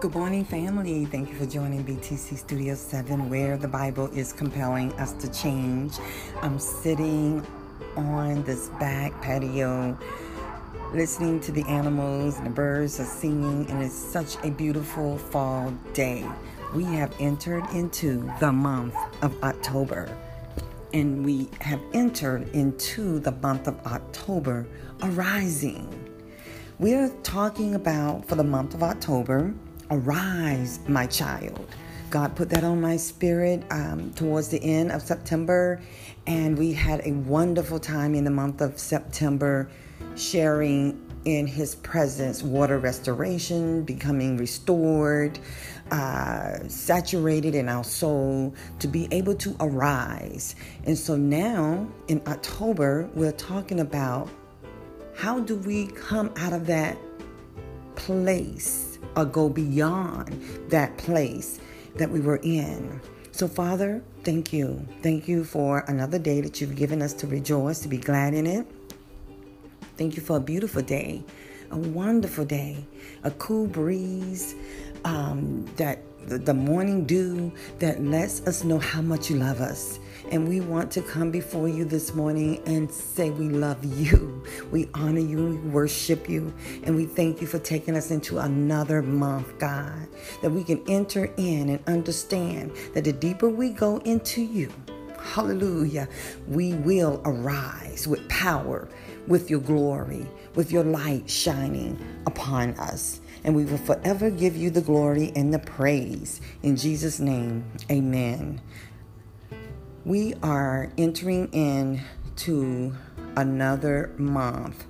Good morning, family. Thank you for joining BTC Studio 7, where the Bible is compelling us to change. I'm sitting on this back patio listening to the animals and the birds are singing, and it's such a beautiful fall day. We have entered into the month of October, and we have entered into the month of October arising. We're talking about for the month of October Arise, my child. God put that on my spirit um, towards the end of September, and we had a wonderful time in the month of September sharing in His presence water restoration, becoming restored, uh, saturated in our soul to be able to arise. And so now in October, we're talking about how do we come out of that place or go beyond that place that we were in. So, Father, thank you. Thank you for another day that you've given us to rejoice, to be glad in it. Thank you for a beautiful day, a wonderful day, a cool breeze, um, that the morning dew that lets us know how much you love us. And we want to come before you this morning and say we love you. We honor you, we worship you, and we thank you for taking us into another month, God. That we can enter in and understand that the deeper we go into you, hallelujah, we will arise with power, with your glory, with your light shining upon us and we will forever give you the glory and the praise. In Jesus' name, amen. We are entering into another month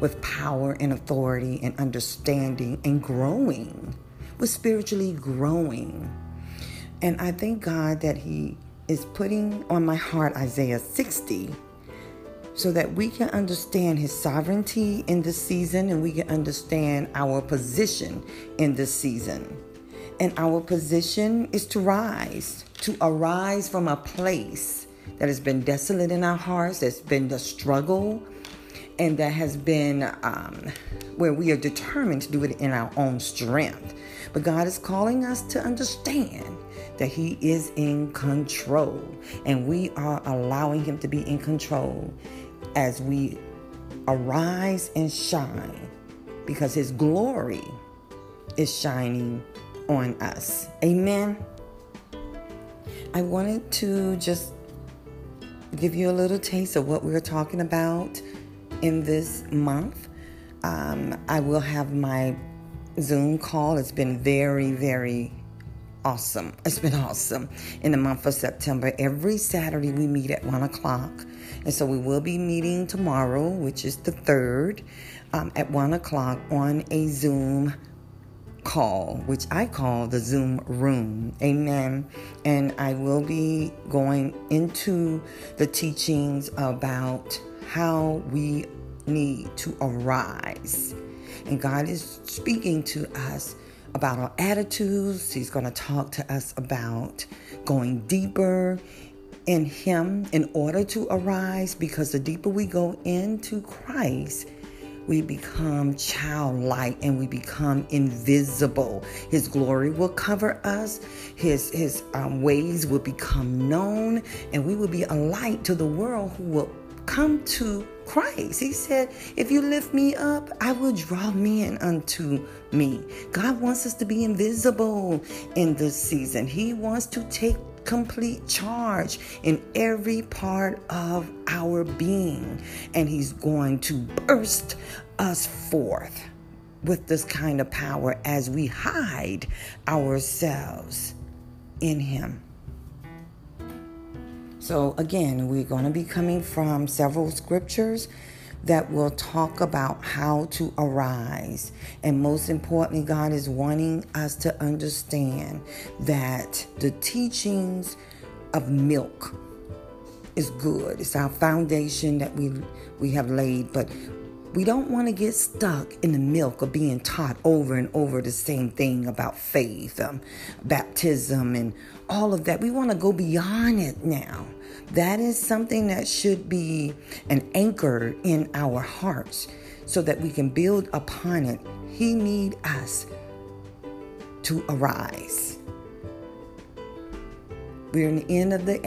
with power and authority and understanding and growing. We're spiritually growing. And I thank God that He is putting on my heart Isaiah 60 so that we can understand His sovereignty in this season and we can understand our position in this season. And our position is to rise, to arise from a place that has been desolate in our hearts, that's been the struggle, and that has been um, where we are determined to do it in our own strength. But God is calling us to understand that He is in control, and we are allowing Him to be in control as we arise and shine because His glory is shining on us. Amen. I wanted to just give you a little taste of what we are talking about in this month. Um, I will have my Zoom call. It's been very, very awesome. It's been awesome in the month of September. Every Saturday we meet at one o'clock. And so we will be meeting tomorrow, which is the third, um, at one o'clock on a Zoom call, which I call the Zoom room. Amen. And I will be going into the teachings about how we need to arise. And God is speaking to us about our attitudes. He's going to talk to us about going deeper in Him in order to arise because the deeper we go into Christ, we become childlike and we become invisible. His glory will cover us. His his um, ways will become known, and we will be a light to the world who will come to Christ. He said, If you lift me up, I will draw men unto me. God wants us to be invisible in this season. He wants to take complete charge in every part of our being. And He's going to burst us forth with this kind of power as we hide ourselves in Him. So, again, we're going to be coming from several scriptures that will talk about how to arise. And most importantly, God is wanting us to understand that the teachings of milk is good. It's our foundation that we we have laid, but we don't want to get stuck in the milk of being taught over and over the same thing about faith, um, baptism, and all of that. We want to go beyond it now. That is something that should be an anchor in our hearts so that we can build upon it. He need us to arise. We're in the end of the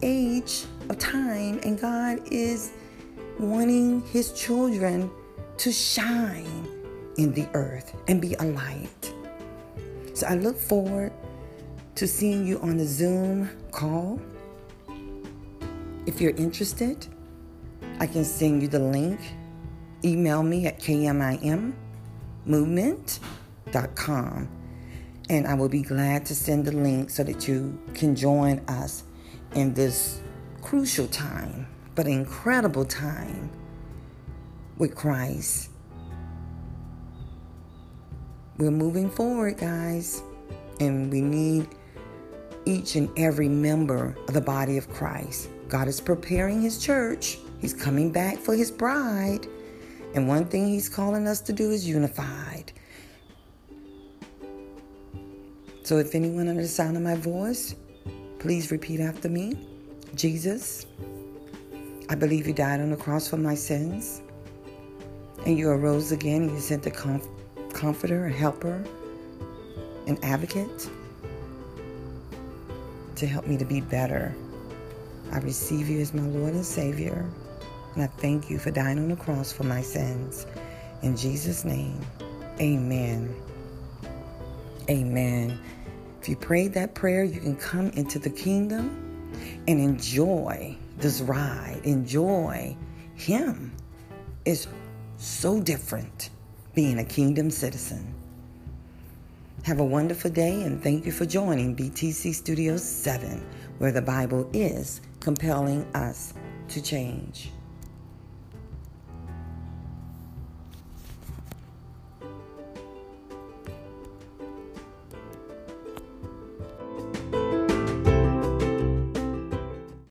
age of time, and God is wanting His children to shine in the earth and be a light. So I look forward to seeing you on the Zoom call. If you're interested, I can send you the link. Email me at kmimmovement.com and I will be glad to send the link so that you can join us in this crucial time, but incredible time with Christ. We're moving forward, guys, and we need each and every member of the body of Christ. God is preparing His church, He's coming back for His bride. And one thing He's calling us to do is unified. So if anyone under the sound of my voice, please repeat after me Jesus, I believe you died on the cross for my sins. And you arose again and you sent the comf- comforter, a helper, an advocate to help me to be better. I receive you as my Lord and Savior. And I thank you for dying on the cross for my sins. In Jesus' name, amen. Amen. If you prayed that prayer, you can come into the kingdom and enjoy this ride. Enjoy Him. It's so different being a kingdom citizen. Have a wonderful day and thank you for joining BTC Studios 7, where the Bible is compelling us to change.